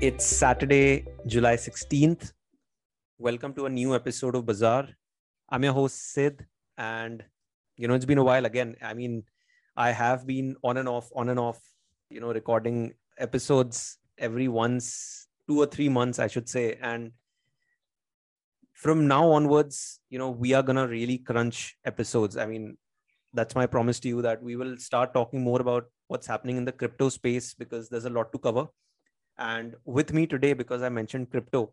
It's Saturday, July 16th. Welcome to a new episode of Bazaar. I'm your host, Sid. And, you know, it's been a while again. I mean, I have been on and off, on and off, you know, recording episodes every once, two or three months, I should say. And from now onwards, you know, we are going to really crunch episodes. I mean, that's my promise to you that we will start talking more about what's happening in the crypto space because there's a lot to cover. And with me today, because I mentioned crypto,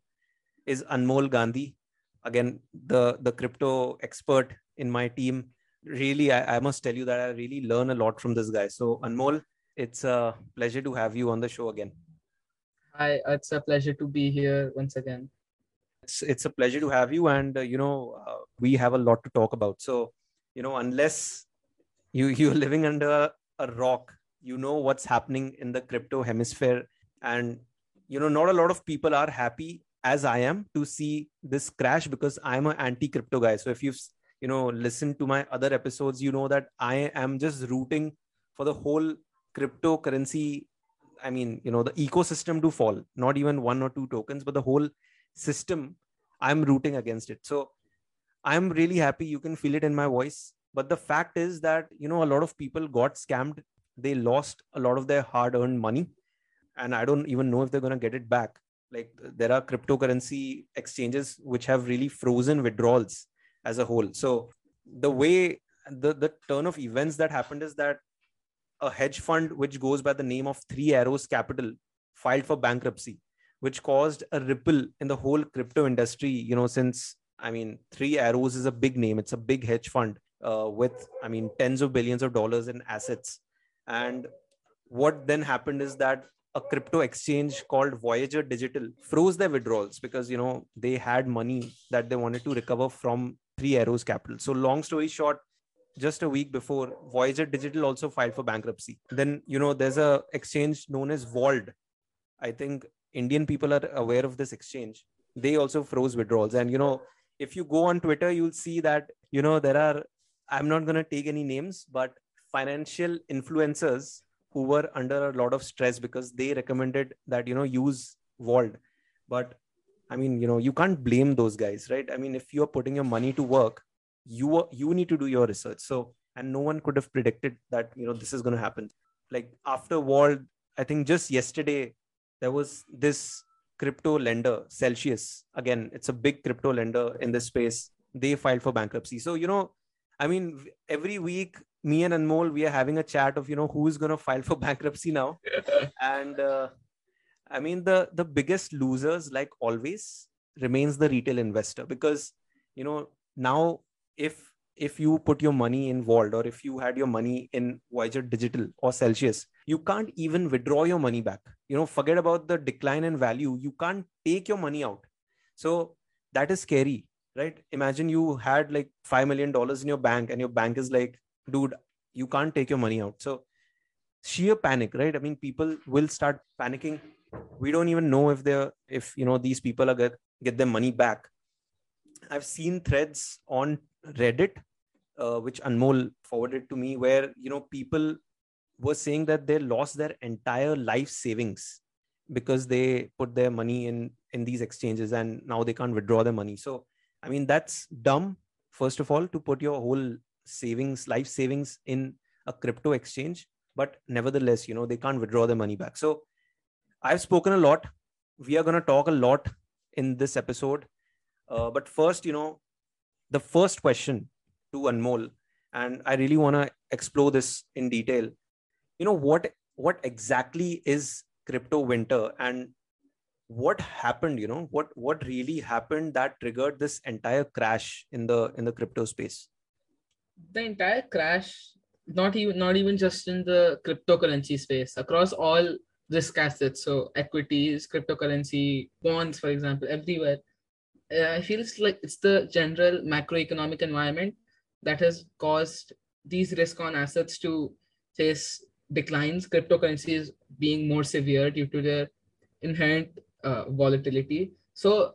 is Anmol Gandhi. Again, the, the crypto expert in my team. Really, I, I must tell you that I really learn a lot from this guy. So, Anmol, it's a pleasure to have you on the show again. Hi, it's a pleasure to be here once again. It's, it's a pleasure to have you. And, uh, you know, uh, we have a lot to talk about. So, you know, unless you, you're living under a rock, you know what's happening in the crypto hemisphere and you know not a lot of people are happy as i am to see this crash because i'm an anti crypto guy. So if you've you know listened to my other episodes you know that i am just rooting for the whole cryptocurrency i mean you know the ecosystem to fall. Not even one or two tokens but the whole system i'm rooting against it. So i'm really happy. You can feel it in my voice. But the fact is that you know a lot of people got scammed. They lost a lot of their hard earned money and i don't even know if they're going to get it back. Like there are cryptocurrency exchanges which have really frozen withdrawals as a whole. So the way the the turn of events that happened is that a hedge fund which goes by the name of three arrows capital filed for bankruptcy which caused a ripple in the whole crypto industry you know since i mean three arrows is a big name. It's a big hedge fund uh, with i mean tens of billions of dollars in assets. And what then happened is that a crypto exchange called Voyager Digital froze their withdrawals because you know they had money that they wanted to recover from Three Arrows Capital. So long story short, just a week before Voyager Digital also filed for bankruptcy. Then you know there's a exchange known as Vault. I think Indian people are aware of this exchange. They also froze withdrawals, and you know if you go on Twitter, you'll see that you know there are. I'm not gonna take any names, but financial influencers who were under a lot of stress because they recommended that you know use vault. But i mean you know you can't blame those guys right? I mean if you're putting your money to work you you need to do your research. So and no one could have predicted that you know this is going to happen. Like after vault i think just yesterday there was this crypto lender celsius. Again it's a big crypto lender in this space. They filed for bankruptcy. So you know i mean every week me and Anmol, we are having a chat of you know who's going to file for bankruptcy now, and uh, I mean the the biggest losers, like always, remains the retail investor because you know now if if you put your money in Vault or if you had your money in Voyager Digital or Celsius, you can't even withdraw your money back. You know, forget about the decline in value. You can't take your money out. So that is scary, right? Imagine you had like $5 million in your bank and your bank is like, dude you can't take your money out. So sheer panic right? I mean people will start panicking. We don't even know if they're if you know these people are get get their money back. I've seen threads on reddit uh, which anmol forwarded to me where you know people were saying that they lost their entire life savings because they put their money in in these exchanges and now they can't withdraw their money. So i mean that's dumb first of all to put your whole savings, life savings in a crypto exchange, but nevertheless, you know, they can't withdraw their money back. So I've spoken a lot. We are going to talk a lot in this episode. Uh, but first, you know, the first question to Anmol, and I really want to explore this in detail. You know, what what exactly is crypto winter and what happened you know what what really happened that triggered this entire crash in the in the crypto space the entire crash not even not even just in the cryptocurrency space across all risk assets. So equities cryptocurrency bonds for example everywhere. Uh, i feel it's like it's the general macroeconomic environment that has caused these risk on assets to face declines. Cryptocurrencies being more severe due to their inherent uh, volatility. So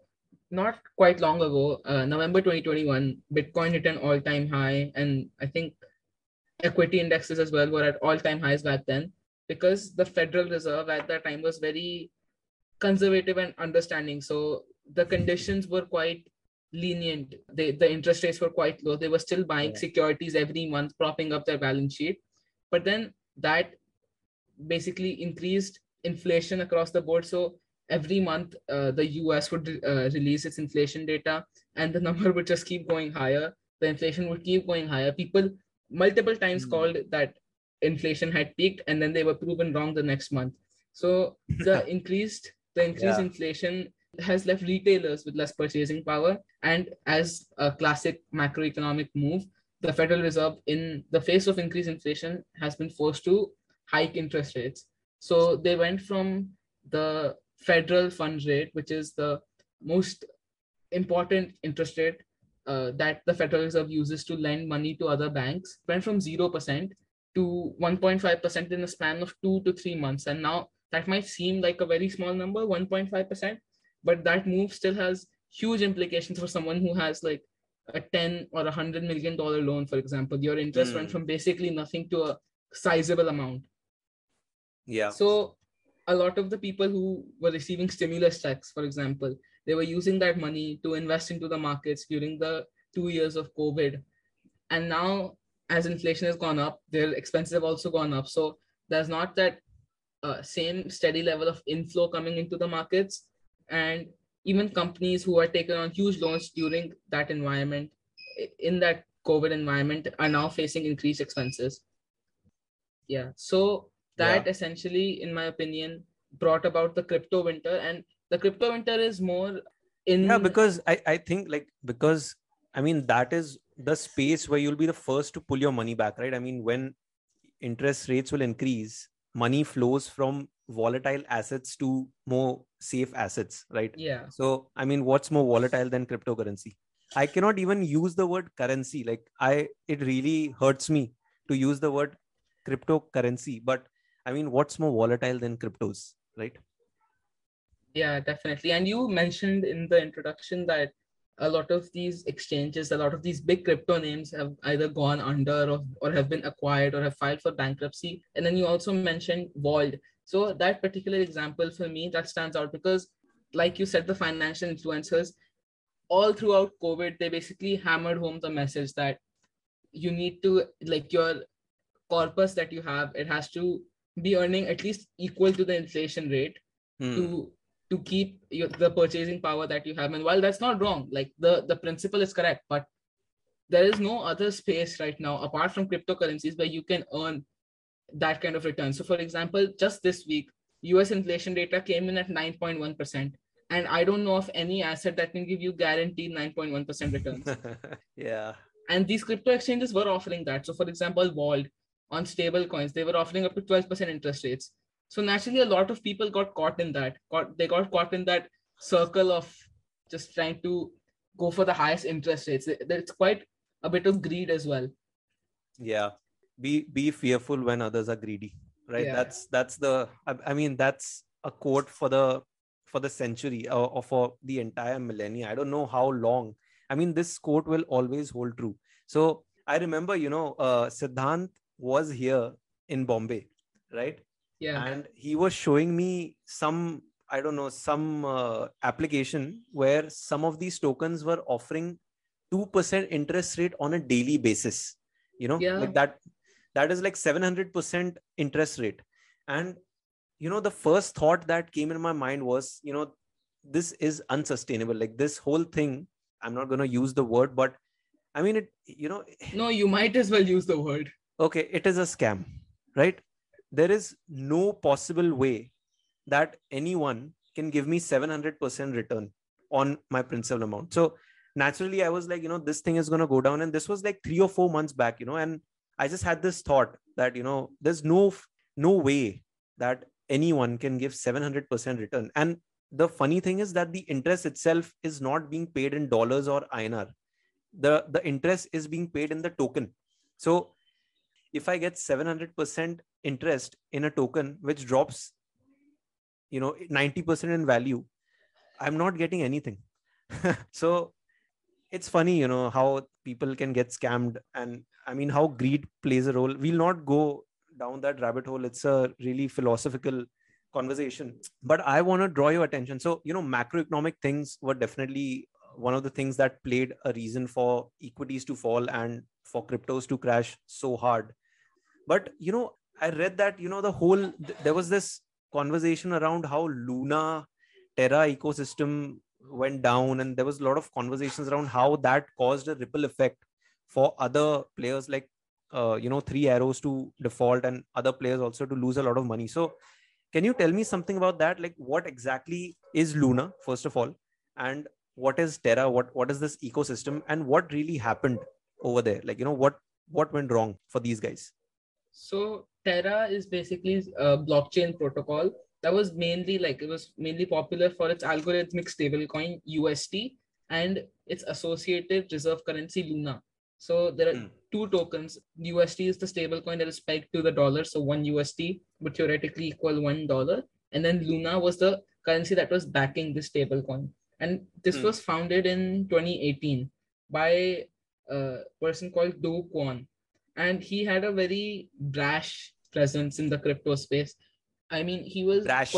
not quite long ago, uh, November 2021, Bitcoin hit an all time high. And I think equity indexes as well were at all time highs back then because the Federal Reserve at that time was very conservative and understanding. So the conditions were quite lenient. They, the interest rates were quite low. They were still buying Yeah. securities every month, propping up their balance sheet. But then that basically increased inflation across the board. So every month, uh, the US would uh, release its inflation data, and the number would just keep going higher. The inflation would keep going higher. People multiple times Hmm. called that inflation had peaked, and then they were proven wrong the next month. So the increased the increased Yeah. inflation has left retailers with less purchasing power. And as a classic macroeconomic move, the Federal Reserve, in the face of increased inflation, has been forced to hike interest rates. So they went from the federal fund rate, which is the most important interest rate uh, that the Federal Reserve uses to lend money to other banks, went from 0% to 1.5% in a span of two to three months. And now that might seem like a very small number, 1.5%, but that move still has huge implications for someone who has like a 10 or a 100 million dollar loan, for example. Your interest went Hmm. from basically nothing to a sizable amount. Yeah. So a lot of the people who were receiving stimulus checks, for example, they were using that money to invest into the markets during the two years of COVID. And now, as inflation has gone up, their expenses have also gone up. So there's not that uh, same steady level of inflow coming into the markets. And even companies who are taking on huge loans during that environment, in that COVID environment, are now facing increased expenses. Yeah. So that essentially, in my opinion, brought about the crypto winter. And the crypto winter is more in yeah because I, I think like because i mean that is the space where you'll be the first to pull your money back right? I mean when interest rates will increase money flows from volatile assets to more safe assets right? Yeah. so i mean what's more volatile than cryptocurrency? I cannot even use the word currency. Like i it really hurts me to use the word cryptocurrency. But i mean what's more volatile than cryptos right Yeah, definitely. And you mentioned in the introduction that a lot of these exchanges, a lot of these big crypto names have either gone under or, or have been acquired or have filed for bankruptcy. And then you also mentioned Vault. So that particular example for me that stands out because, like you said, the financial influencers all throughout COVID, they basically hammered home the message that you need to like your corpus that you have, it has to be earning at least equal to the inflation rate Hmm. to to keep your, the purchasing power that you have. And while that's not wrong like the the principle is correct but there is no other space right now apart from cryptocurrencies where you can earn that kind of return. So for example just this week us inflation data came in at 9.1% and i don't know of any asset that can give you guaranteed 9.1% returns. Yeah. And these crypto exchanges were offering that. So for example Vault on stable coins they were offering up to 12% interest rates. So naturally a lot of people got caught in that got they got caught in that circle of just trying to go for the highest interest rates. It's quite a bit of greed as well. Yeah. Be be fearful when others are greedy right? Yeah. that's that's the I, I mean that's a quote for the for the century or, or for the entire millennia. I don't know how long. I mean this quote will always hold true. So i remember you know uh siddhant was here in bombay right? Yeah. And he was showing me some i don't know some uh, application where some of these tokens were offering 2% interest rate on a daily basis you know? Yeah. like that that is like 700% interest rate. And you know the first thought that came in my mind was you know this is unsustainable. Like this whole thing i'm not going to use the word but i mean it you know no you might as well use the word okay it is a scam right there is no possible way that anyone can give me 700% return on my principal amount so naturally i was like you know this thing is going to go down and this was like 3 or 4 months back you know and i just had this thought that you know there's no no way that anyone can give 700% return and the funny thing is that the interest itself is not being paid in dollars or INR. The the interest is being paid in the token. So if I get 700% interest in a token which drops, you know, 90% in value, I'm not getting anything. so it's funny, you know, how people can get scammed and I mean how greed plays a role. We'll not go down that rabbit hole. It's a really philosophical conversation but i want to draw your attention so you know macroeconomic things were definitely one of the things that played a reason for equities to fall and for cryptos to crash so hard but you know i read that you know the whole th- there was this conversation around how luna terra ecosystem went down and there was a lot of conversations around how that caused a ripple effect for other players like uh, you know three arrows to default and other players also to lose a lot of money. So can you tell me something about that? Like what exactly is luna first of all? And what is terra? What what is this ecosystem? And what really happened over there? Like you know what what went wrong for these guys So Terra is basically a blockchain protocol that was mainly like it was mainly popular for its algorithmic stablecoin UST and its associated reserve currency Luna. So there are Hmm. two tokens. UST is the stablecoin that is pegged to the dollar, so one UST would theoretically equal one dollar, and then Luna was the currency that was backing this stablecoin. And this Hmm. was founded in 2018 by a person called Do Kwon and he had a very brash presence in the crypto space. I mean, he was Brash.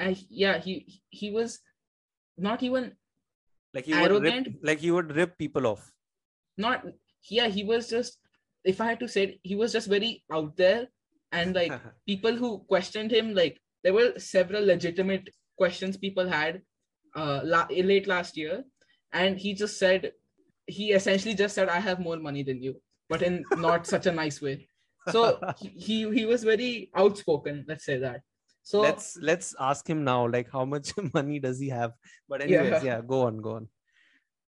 I, yeah, he he was not even like he would rip, Arrogant? like he would rip people off not yeah he was just if I had to say it, he was just very out there and like people who questioned him like there were several legitimate questions people had uh la- late last year and he just said he essentially just said i have more money than you but in not such a nice way so he, he was very outspoken let's say that so let's let's ask him now like how much money does he have but anyways Yeah. yeah go on go on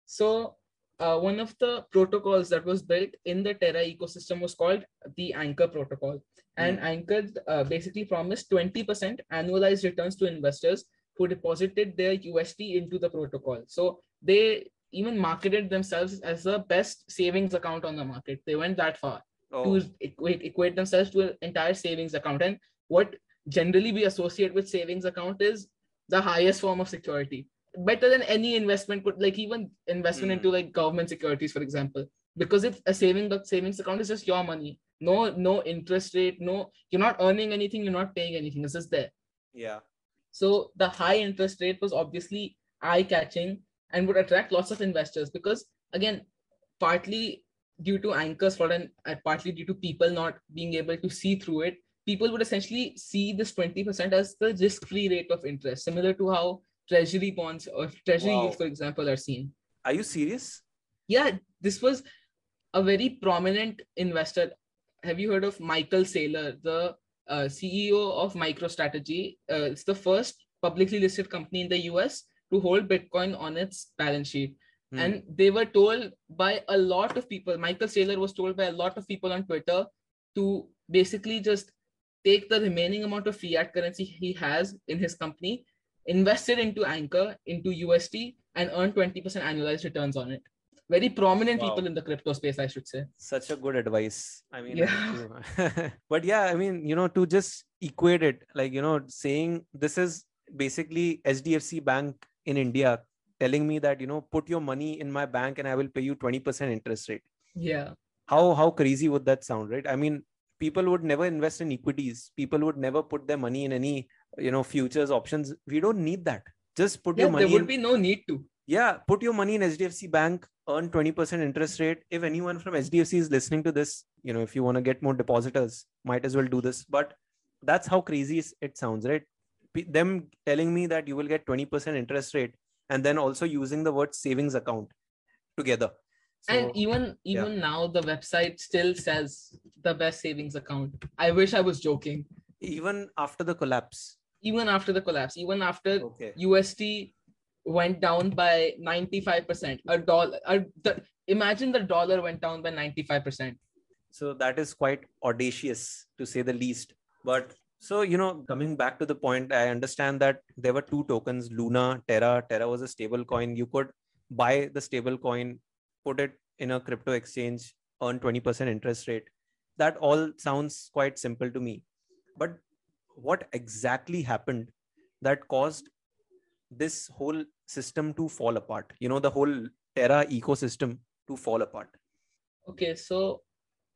So, uh, one of the protocols that was built in the Terra ecosystem was called the Anchor protocol. And Anchor uh, basically promised 20% annualized returns to investors who deposited their UST into the protocol. So, they even marketed themselves as the best savings account on the market. They went that far oh to equate, equate themselves to an entire savings account. And what generally we associate with savings account is the highest form of security. Better than any investment could like even investment Hmm. into like government securities, for example. Because it's a saving savings account is just your money. No, no interest rate, no, you're not earning anything, you're not paying anything. It's just there. yeah So the high interest rate was obviously eye-catching and would attract lots of investors because again, partly due to anchors for an uh, partly due to people not being able to see through it, people would essentially see this 20% as the risk-free rate of interest, similar to how treasury bonds or treasury Wow. yields, for example, are seen. are you serious Yeah, this was a very prominent investor. Have you heard of Michael Saylor, the uh, CEO of MicroStrategy? Uh, it's the first publicly listed company in the US to hold Bitcoin on its balance sheet. Hmm. And they were told by a lot of people, Michael Saylor was told by a lot of people on Twitter to basically just take the remaining amount of fiat currency he has in his company, invest it into Anchor, into UST, and earn 20% annualized returns on it. Very prominent Wow. people in the crypto space, I should say. such a good advice i mean Yeah. but yeah i mean you know to just equate it like you know saying this is basically hdfc bank in india telling me that you know put your money in my bank and i will pay you 20% interest rate. Yeah. how how crazy would that sound right? I mean people would never invest in equities. People would never put their money in any you know futures options. We don't need that. Just put Yeah, your money there would in, be no need to. yeah put your money in hdfc bank earn 20% interest rate. If anyone from hdfc is listening to this you know if you want to get more depositors might as well do this. But that's how crazy it sounds right them telling me that you will get 20% interest rate and then also using the word savings account together and So- even even now the website still says the best savings account. I wish I was joking. even after the collapse Even after the collapse, even after okay UST went down by 95%. A dollar a, the, imagine the dollar went down by 95%. so that is quite audacious to say the least but so you know coming back to the point i understand that there were two tokens luna terra. Terra was a stable coin. You could buy the stable coin put it in a crypto exchange earn 20% interest rate. That all sounds quite simple to me. But what exactly happened that caused this whole system to fall apart? You know the whole terra ecosystem to fall apart. Okay, so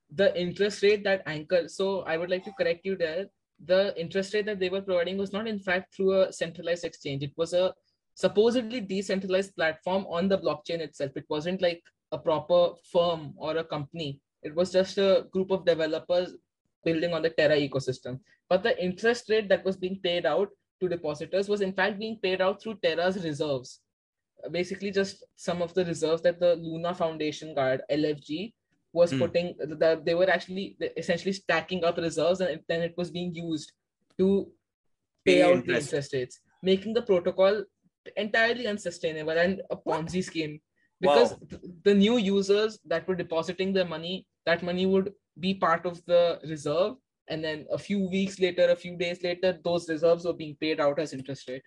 the interest rate that anchor so I would like to correct you there. The interest rate that they were providing was not in fact through a centralized exchange. It was a supposedly decentralized platform on the blockchain itself. It wasn't like a proper firm or a company. It was just a group of developers building on the Terra ecosystem. But the interest rate that was being paid out to depositors was in fact being paid out through Terra's reserves. Basically, just some of the reserves that the Luna Foundation Guard, LFG, was Hmm. putting that they were actually essentially stacking up reserves and then it was being used to pay Pay out interest. the interest rates, making the protocol entirely unsustainable and a Ponzi scheme. Because Wow. the new users that were depositing their money, that money would be part of the reserve. And then a few weeks later, a few days later, those reserves were being paid out as interest rate.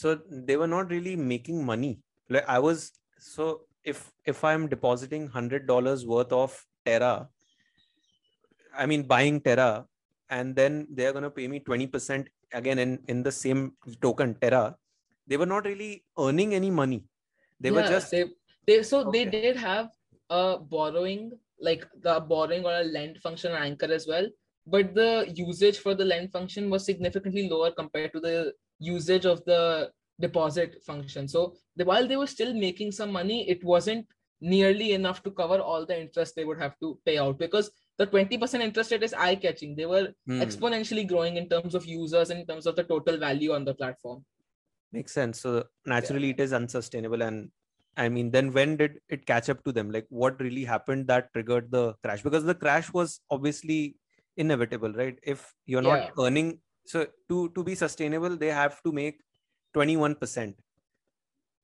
so they were not really making money like i was so if if i'm depositing $100 worth of terra i mean buying terra and then they're going to pay me 20% again in in the same token terra they were not really earning any money. They were just they, they so they did have a borrowing like the borrowing or a lend function anchor as well but the usage for the lend function was significantly lower compared to the usage of the deposit function. So the, while they were still making some money it wasn't nearly enough to cover all the interest they would have to pay out because the 20% interest rate is eye catching they were Hmm, exponentially growing in terms of users and in terms of the total value on the platform. Makes sense. So naturally it is unsustainable. And i mean then when did it catch up to them? Like what really happened that triggered the crash? Because the crash was obviously inevitable right? If you're not Yeah. earning so to to be sustainable they have to make 21%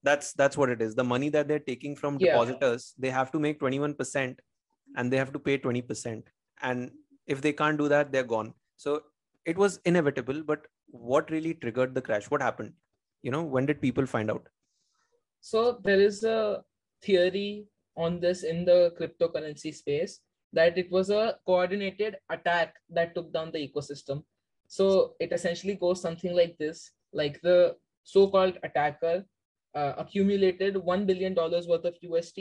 that's that's what it is. The money that they're taking from Yeah. depositors they have to make 21% and they have to pay 20% and if they can't do that they're gone. So it was inevitable but what really triggered the crash? What happened? You know when did people find out? So there is a theory on this in the cryptocurrency space that it was a coordinated attack that took down the ecosystem. So it essentially goes something like this: like the so-called attacker uh, accumulated one billion dollars worth of UST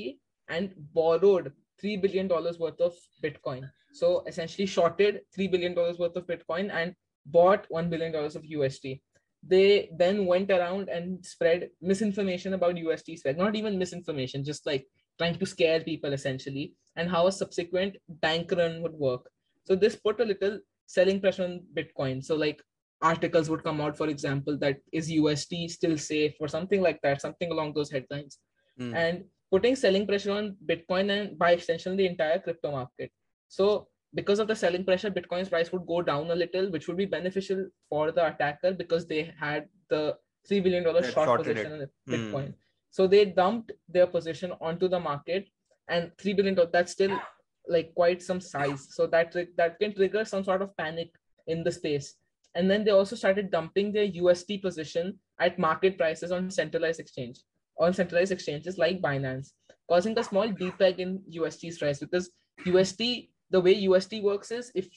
and borrowed three billion dollars worth of Bitcoin. So essentially shorted three billion dollars worth of Bitcoin and bought one billion dollars of UST they then went around and spread misinformation about USD spec, not even misinformation, just like trying to scare people essentially, and how a subsequent bank run would work. So this put a little selling pressure on Bitcoin. So like articles would come out, for example, that is UST still safe or something like that, something along those headlines, Hmm. and putting selling pressure on Bitcoin and by extension the entire crypto market. So because of the selling pressure, Bitcoin's price would go down a little, which would be beneficial for the attacker because they had the three billion dollar short position in Hmm. Bitcoin. So they dumped their position onto the market, and three billion dollars. That's still like quite some size. So that that can trigger some sort of panic in the space. And then they also started dumping their UST position at market prices on centralized exchange on centralized exchanges like Binance, causing a small depeg in UST's price because UST, the way UST works is if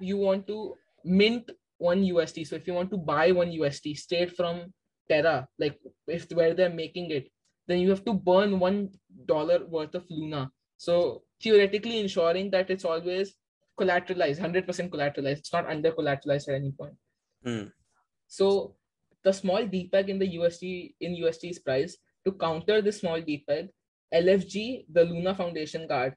you want to mint one UST, so if you want to buy one UST straight from Terra, like if where they're making it, then you have to burn one dollar worth of Luna. So theoretically ensuring that it's always collateralized, 100% collateralized. It's not under collateralized at any point. Hmm. So the small depeg in the UST in UST's price to counter this small depeg, LFG, the Luna Foundation guard,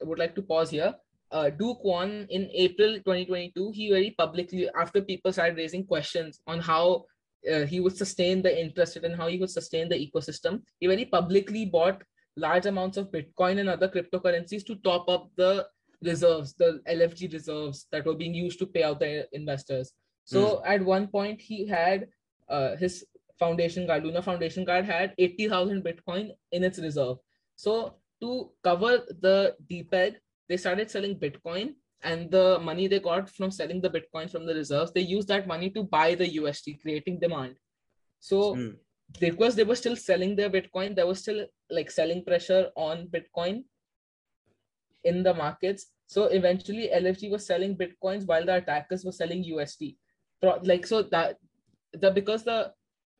I would like to pause here. Uh, Do Kwon in April 2022, he very publicly, after people started raising questions on how uh, he would sustain the interest rate and how he would sustain the ecosystem, he very publicly bought large amounts of Bitcoin and other cryptocurrencies to top up the reserves, the LFG reserves that were being used to pay out the investors. So at one point, he had uh, his foundation guard, Luna Foundation Guard, had 80,000 Bitcoin in its reserve. So to cover the depeg, they started selling Bitcoin and the money they got from selling the Bitcoin from the reserves, they used that money to buy the UST, creating demand. So Hmm. because they were still selling their Bitcoin, there was still like selling pressure on Bitcoin in the markets. So eventually, LFG was selling Bitcoins while the attackers were selling UST. Like so that the because the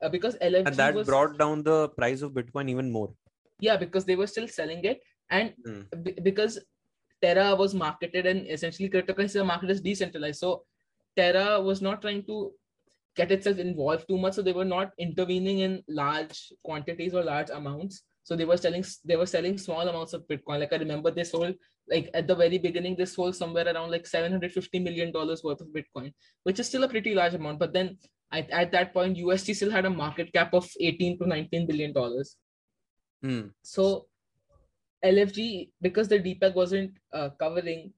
uh, because LFG and that was brought down the price of bitcoin even more yeah because they were still selling it and Hmm. be- because Terra was marketed and essentially cryptocurrency market is decentralized. So Terra was not trying to get itself involved too much, so they were not intervening in large quantities or large amounts. So they were selling they were selling small amounts of Bitcoin. Like I remember they sold like at the very beginning they sold somewhere around like 750 million dollars worth of Bitcoin, which is still a pretty large amount. But then at, at that point, UST still had a market cap of 18 to 19 billion dollars. Hmm. So LFG, because the depeg wasn't uh, covering,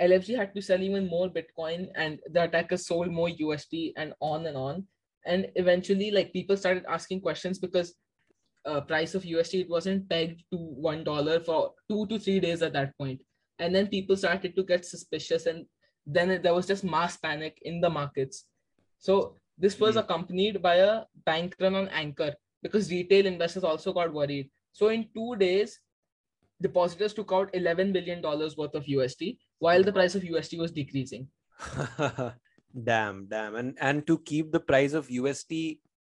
LFG had to sell even more Bitcoin, and the attackers sold more UST, and on and on. And eventually, like people started asking questions because uh, price of UST it wasn't pegged to one dollar for two to three days at that point, and then people started to get suspicious, and then there was just mass panic in the markets. So this was Mhm. accompanied by a bank run on Anchor because retail investors also got worried. So in two days, depositors took out 11 billion dollars worth of UST while the price of UST was decreasing. damn damn and and to keep the price of ust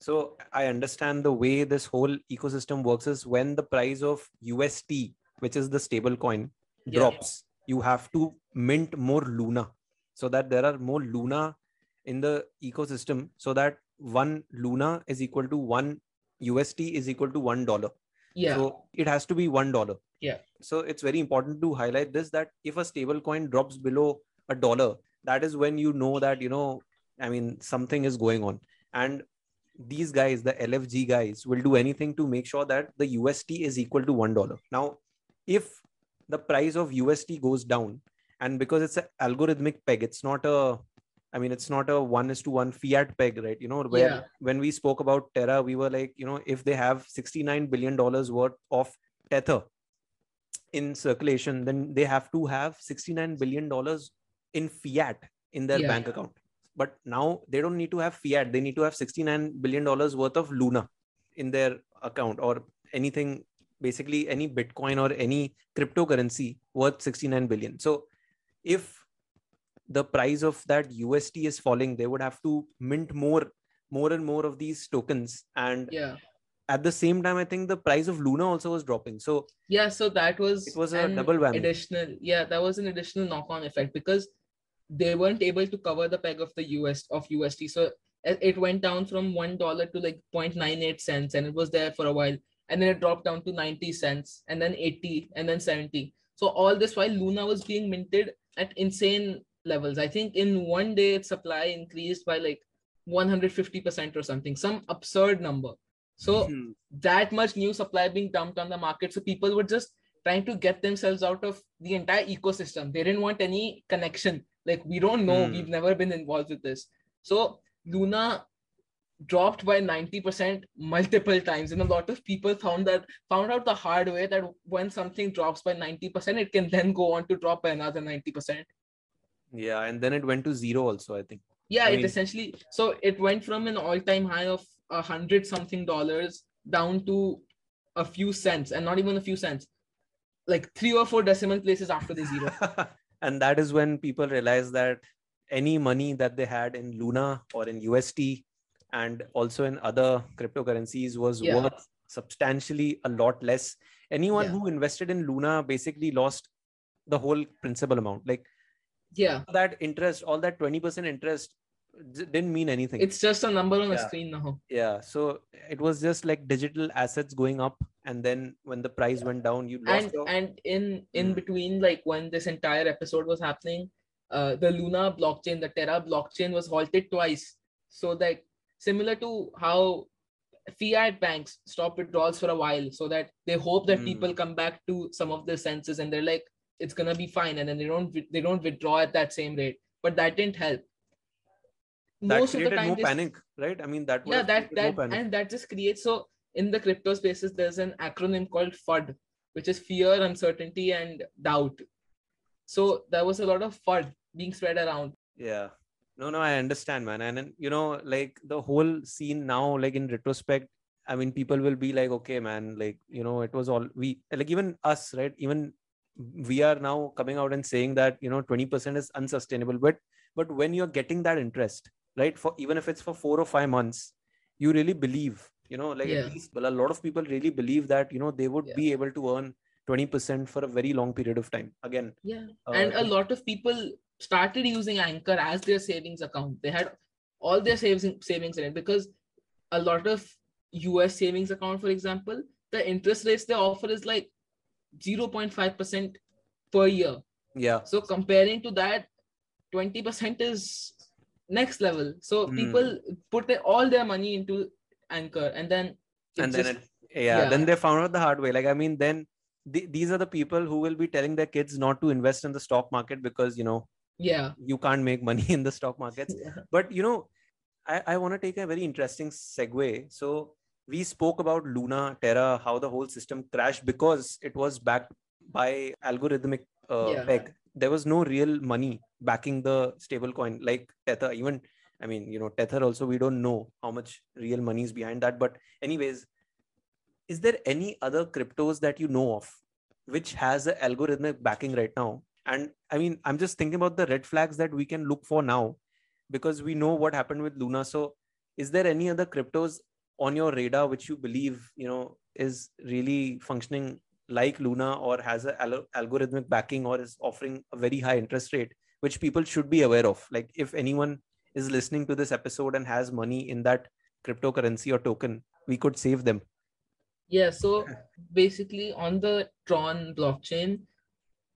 so i understand the way this whole ecosystem works is when the price of UST, which is the stable coin Yeah. drops you have to mint more luna so that there are more luna in the ecosystem so that one luna is equal to one UST is equal to one dollar Yeah. so it has to be one dollar. Yeah. So it's very important to highlight this that if a stable coin drops below a dollar, that is when you know that you know, I mean, something is going on. And these guys, the LFG guys, will do anything to make sure that the UST is equal to one dollar. Now, if the price of UST goes down, and because it's an algorithmic peg, it's not a I mean, it's not a one is to one fiat peg, right? You know, where Yeah. when we spoke about Terra, we were like, you know, if they have $69 billion worth of Tether in circulation, then they have to have $69 billion in fiat in their Yeah. bank account. But now they don't need to have fiat. They need to have $69 billion worth of Luna in their account or anything, basically any Bitcoin or any cryptocurrency worth 69 billion. So if the price of that UST is falling, they would have to mint more, more and more of these tokens. And yeah. at the same time, I think the price of Luna also was dropping. So Yeah. So that was it was a double whammy. additional yeah that was an additional knock-on effect because they weren't able to cover the peg of the us of ust so it went down from one dollar to like 0.98 cents and it was there for a while and then it dropped down to 90 cents and then 80 and then 70 so all this while luna was being minted at insane levels i think in one day its supply increased by like 150% or something some absurd number so Hmm. that much new supply being dumped on the market. So people were just trying to get themselves out of the entire ecosystem. They didn't want any connection. Like we don't know, Hmm. we've never been involved with this. So Luna dropped by 90% multiple times. And a lot of people found that found out the hard way that when something drops by 90%, it can then go on to drop by another 90%. yeah, and then it went to zero also, I think. Yeah, I it mean- essentially so it went from an all-time high of a hundred something dollars down to a few cents, and not even a few cents, like three or four decimal places after the zero. and that is when people realized that any money that they had in Luna or in UST and also in other cryptocurrencies was Yeah. worth substantially a lot less. Anyone Yeah. who invested in Luna basically lost the whole principal amount. Like Yeah, that interest, all that 20% interest didn't mean anything. it's just a number on a screen now. yeah. So it was just like digital assets going up. And then when the price went down, you lost And and in in Hmm. between, like when this entire episode was happening, uh, the Luna blockchain, the Terra blockchain was halted twice. So that similar to how fiat banks stop withdrawals for a while so that they hope that Hmm. people come back to some of their senses and they're like it's gonna be fine and then they don't they don't withdraw at that same rate but that didn't help that most of the created time more this- panic, right? I mean, that yeah that that panic. and that just creates so in the crypto spaces there's an acronym called fud which is fear uncertainty and doubt. So there was a lot of fud being spread around. Yeah. No no i understand man. And then you know like the whole scene now like in retrospect i mean people will be like okay man like you know it was all we like even us right? Even we are now coming out and saying that you know 20% is unsustainable. But but when you're getting that interest right for even if it's for 4 or 5 months you really believe you know like Yeah. at least well, a lot of people really believe that you know they would Yeah. be able to earn 20% for a very long period of time again yeah uh, and a lot of people started using anchor as their savings account they had all their savings savings in it because a lot of us savings account for example the interest rates they offer is like 0.5% per year yeah so comparing to that 20% is next level so Hmm. people put their, all their money into anchor. And then and then just- it, yeah, yeah. then they found out the hard way. Like i mean then th- these are the people who will be telling their kids not to invest in the stock market because you know yeah. you can't make money in the stock markets. But you know i, I want to take a very interesting segue. So we spoke about luna terra how the whole system crashed because it was backed by algorithmic uh, Yeah. peg there was no real money backing the stable coin like tether. Even i mean you know tether also we don't know how much real money is behind that but anyways is there any other cryptos that you know of which has a algorithmic backing right now? And i mean i'm just thinking about the red flags that we can look for now because we know what happened with luna. So is there any other cryptos on your radar which you believe you know is really functioning like luna or has a al- algorithmic backing or is offering a very high interest rate which people should be aware of? Like if anyone is listening to this episode and has money in that cryptocurrency or token we could save them Yeah, so basically on the Tron blockchain,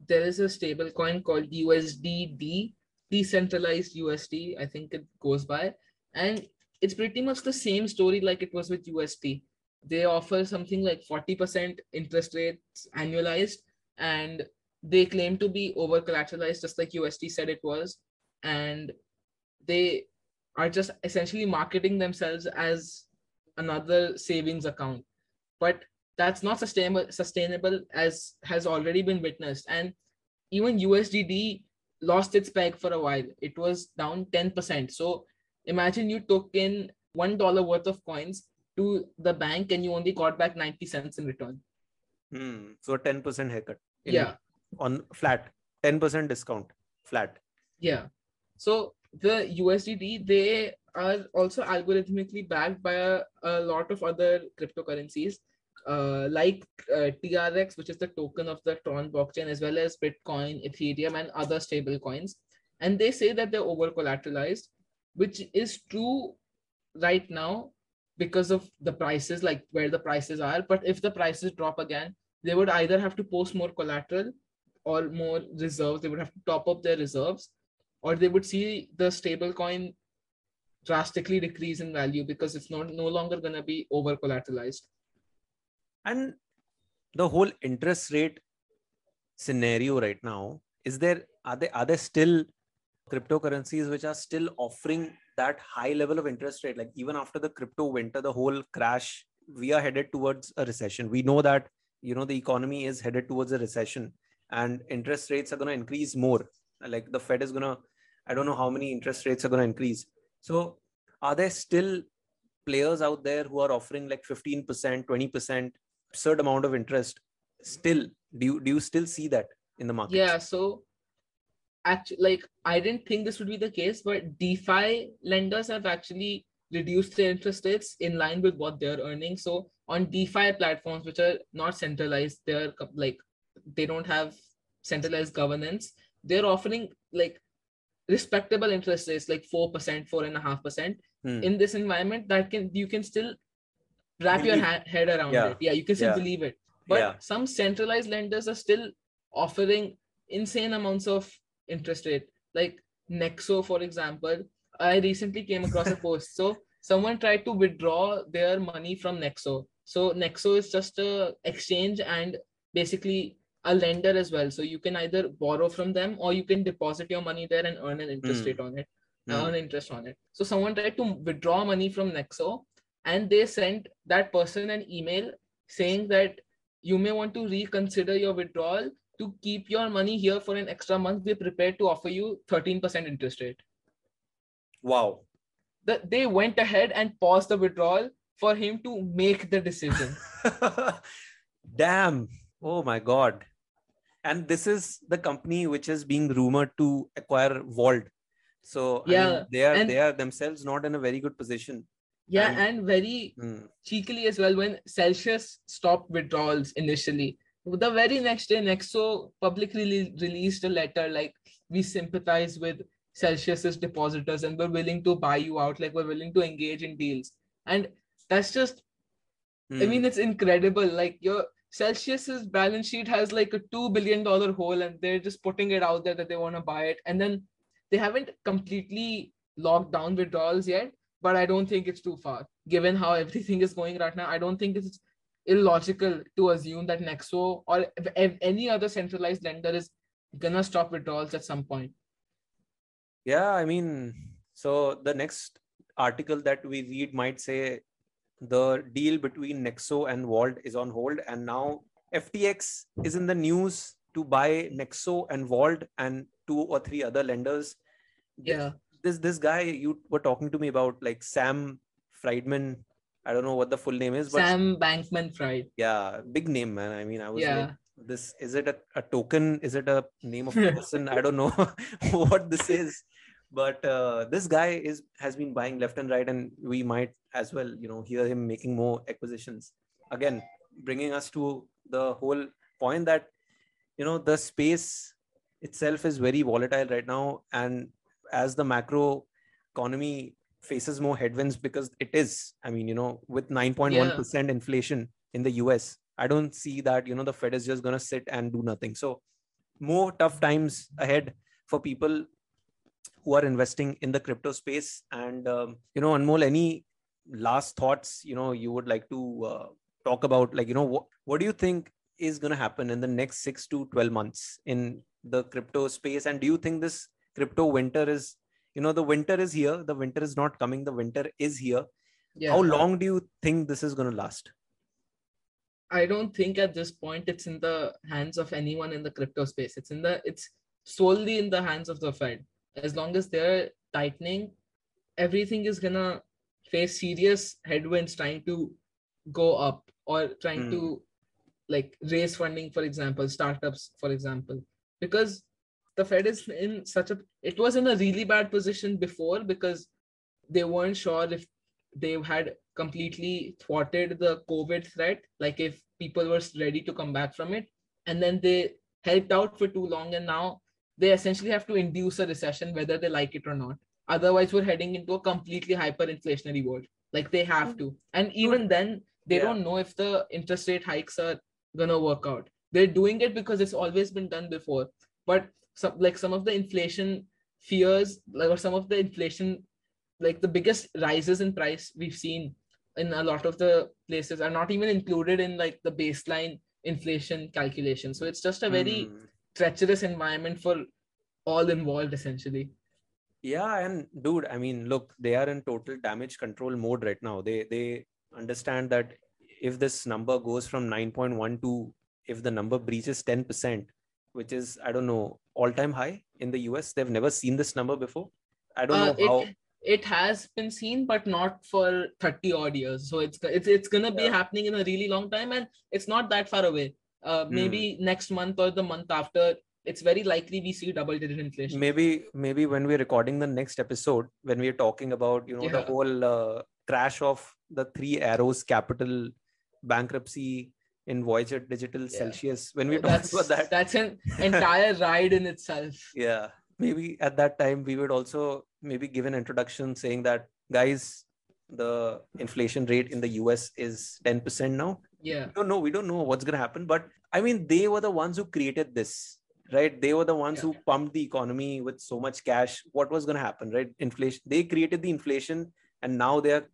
there is a stable coin called USDD, decentralized USD, I think it goes by. And it's pretty much the same story like it was with UST. They offer something like 40% interest rates annualized, and they claim to be over collateralized, just like UST said it was. And they are just essentially marketing themselves as another savings account. But that's not sustainable sustainable as has already been witnessed. And even usdd lost its peg for a while. It was down 10% so imagine you took in one dollar worth of coins to the bank and you only got back 90 cents in return. Hmm. so 10% haircut. In- yeah. on flat. 10% discount. Flat. Yeah. So the USDD, they are also algorithmically backed by a, a lot of other cryptocurrencies, uh, like uh, TRX, which is the token of the Tron blockchain, as well as Bitcoin, Ethereum, and other stable coins. And they say that they're over collateralized, which is true right now because of the prices, like where the prices are. But if the prices drop again, they would either have to post more collateral or more reserves. They would have to top up their reserves or they would see the stable coin drastically decrease in value because it's not no longer going to be over collateralized. And the whole interest rate scenario right now is there are there are there still cryptocurrencies which are still offering that high level of interest rate? Like even after the crypto winter the whole crash we are headed towards a recession. We know that you know the economy is headed towards a recession and interest rates are going to increase more. Like the fed is going to i don't know how many interest rates are going to increase. So are there still players out there who are offering like 15% 20% absurd amount of interest still? Do you do you still see that in the market? Yeah so actually like i didn't think this would be the case but defi lenders have actually reduced their interest rates in line with what they're earning. So on defi platforms which are not centralized they're like they don't have centralized governance they're offering like respectable interest rates like 4% 4.5% Hmm. in this environment that can you can still wrap your ha- head around Yeah. it yeah you can still Yeah. believe it but Yeah. some centralized lenders are still offering insane amounts of interest rate like nexo for example i recently came across a post so someone tried to withdraw their money from nexo so nexo is just a exchange and basically a lender as well so you can either borrow from them or you can deposit your money there and earn an interest Hmm. rate on it Hmm. earn interest on it. So someone tried to withdraw money from Nexo and they sent that person an email saying that you may want to reconsider your withdrawal to keep your money here for an extra month. We're prepared to offer you 13% interest rate. wow The, they went ahead and paused the withdrawal for him to make the decision. damn oh my god and this is the company which is being rumored to acquire vault so I mean, Yeah, they are and- they are themselves not in a very good position Yeah, And- and very Hmm. cheekily as well when Celsius stopped withdrawals initially. the very next day, Nexo publicly released a letter like we sympathize with Celsius's depositors and we're willing to buy you out, like we're willing to engage in deals. And that's just, I mean, Hmm. it's incredible. Like your Celsius's balance sheet has like a two billion dollar hole, and they're just putting it out there that they want to buy it, and then they haven't completely locked down withdrawals yet. But I don't think it's too far, given how everything is going right now. I don't think it's illogical to assume that Nexo or any other centralized lender is gonna stop withdrawals at some point. Yeah, I mean, so the next article that we read might say the deal between Nexo and Vauld is on hold, and now FTX is in the news to buy Nexo and Vauld and two or three other lenders. Yeah, This this guy you were talking to me about, like Sam Friedman. I don't know what the full name is, but Sam Bankman Fried. yeah, big name, man. I mean, I was like, this is it a, a token is it a name of a person i don't know what this is but uh, this guy is has been buying left and right and we might as well you know hear him making more acquisitions. Again bringing us to the whole point that you know the space itself is very volatile right now. And as the macro economy faces more headwinds because it is i mean you know with 9.1% inflation in the us i don't see that you know the fed is just going to sit and do nothing. So more tough times ahead for people who are investing in the crypto space and um, you know anmol any last thoughts you know you would like to uh, talk about like you know what, what do you think is going to happen in the next 6 to 12 months in the crypto space and do you think this crypto winter is you know the winter is here the winter is not coming the winter is here yeah. how long do you think this is going to last I don't think at this point it's in the hands of anyone in the crypto space. It's in the it's solely in the hands of the Fed. As long as they're tightening, everything is gonna face serious headwinds trying to go up or trying Hmm. to like raise funding, for example, startups, for example, because the Fed is in such a it was in a really bad position before because they weren't sure if they had completely thwarted the COVID threat, like if people were ready to come back from it, and then they helped out for too long, and now they essentially have to induce a recession whether they like it or not. Otherwise, we're heading into a completely hyperinflationary world. Like they have to, and even then, they Yeah. don't know if the interest rate hikes are gonna work out. They're doing it because it's always been done before, but some like some of the inflation fears, like or some of the inflation like the biggest rises in price we've seen in a lot of the places are not even included in like the baseline inflation calculation so it's just a very Hmm. Treacherous environment for all involved essentially. Yeah and dude i mean look they are in total damage control mode right now. They they understand that if this number goes from 9.1 to if the number breaches 10% which is i don't know all time high in the us they've never seen this number before. I don't Uh, know how. it, it has been seen but not for 30 odd years. So it's it's, it's gonna be Yeah. happening in a really long time and it's not that far away uh, Hmm. maybe next month or the month after it's very likely we see double digit inflation. Maybe maybe when we're recording the next episode when we're talking about you know the whole uh, crash of the three arrows capital bankruptcy in voyager digital Yeah. celsius when we talk about that. that's an entire ride in itself. Yeah maybe at that time we would also maybe give an introduction saying that guys the inflation rate in the us is 10% now yeah. We don't know we don't know what's going to happen but i mean they were the ones who created this right? They were the ones Yeah. who pumped the economy with so much cash. What was going to happen right? Inflation they created the inflation and now they are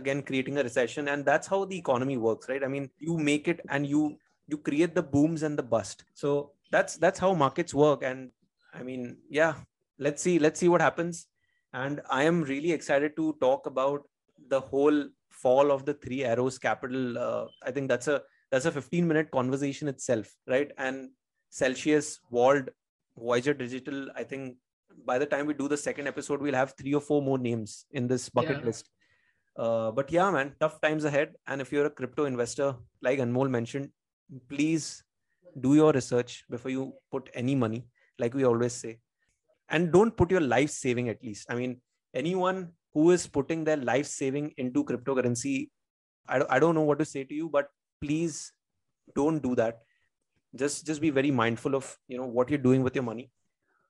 again creating a recession and that's how the economy works right? I mean you make it and you you create the booms and the bust. So that's that's how markets work and i mean yeah let's see let's see what happens. And i am really excited to talk about the whole fall of the three arrows capital uh, i think that's a that's a 15 minute conversation itself right? And celsius Vauld voyager digital i think by the time we do the second episode we'll have three or four more names in this bucket Yeah. list. Uh, but yeah man tough times ahead. And if you're a crypto investor like anmol mentioned please do your research before you put any money like we always say. And don't put your life saving at least. I mean anyone who is putting their life saving into cryptocurrency I, I don't know what to say to you but please don't do that. Just just be very mindful of you know what you're doing with your money.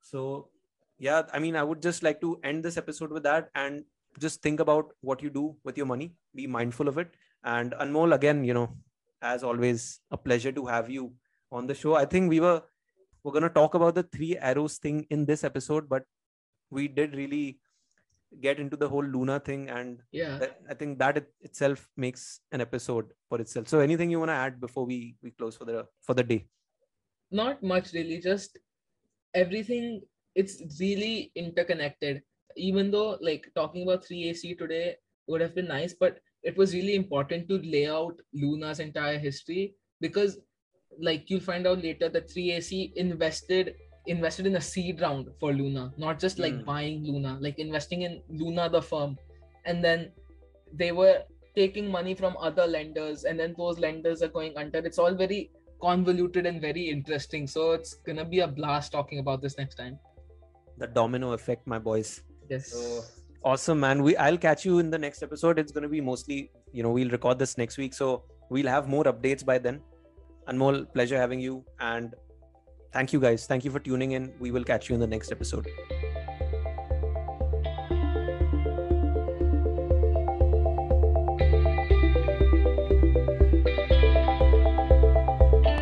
So yeah i mean i would just like to end this episode with that and just think about what you do with your money. Be mindful of it. And anmol again you know as always a pleasure to have you on the show. I think we were we're going to talk about the three arrows thing in this episode but we did really get into the whole luna thing and yeah. i think that it itself makes an episode for itself. So anything you want to add before we we close for the for the day? Not much really just everything it's really interconnected. Even though like talking about 3ac today would have been nice but it was really important to lay out luna's entire history because like you'll find out later that 3ac invested invested in a seed round for luna not just like Mm. buying luna like investing in luna the firm and then they were taking money from other lenders and then those lenders are going under it's all very convoluted and very interesting so it's gonna be a blast talking about this next time the domino effect my boys yes So awesome, man. We I'll catch you in the next episode. It's gonna be mostly, you know, we'll record this next week, so we'll have more updates by then. Anmol, pleasure having you, and thank you guys. Thank you for tuning in. We will catch you in the next episode.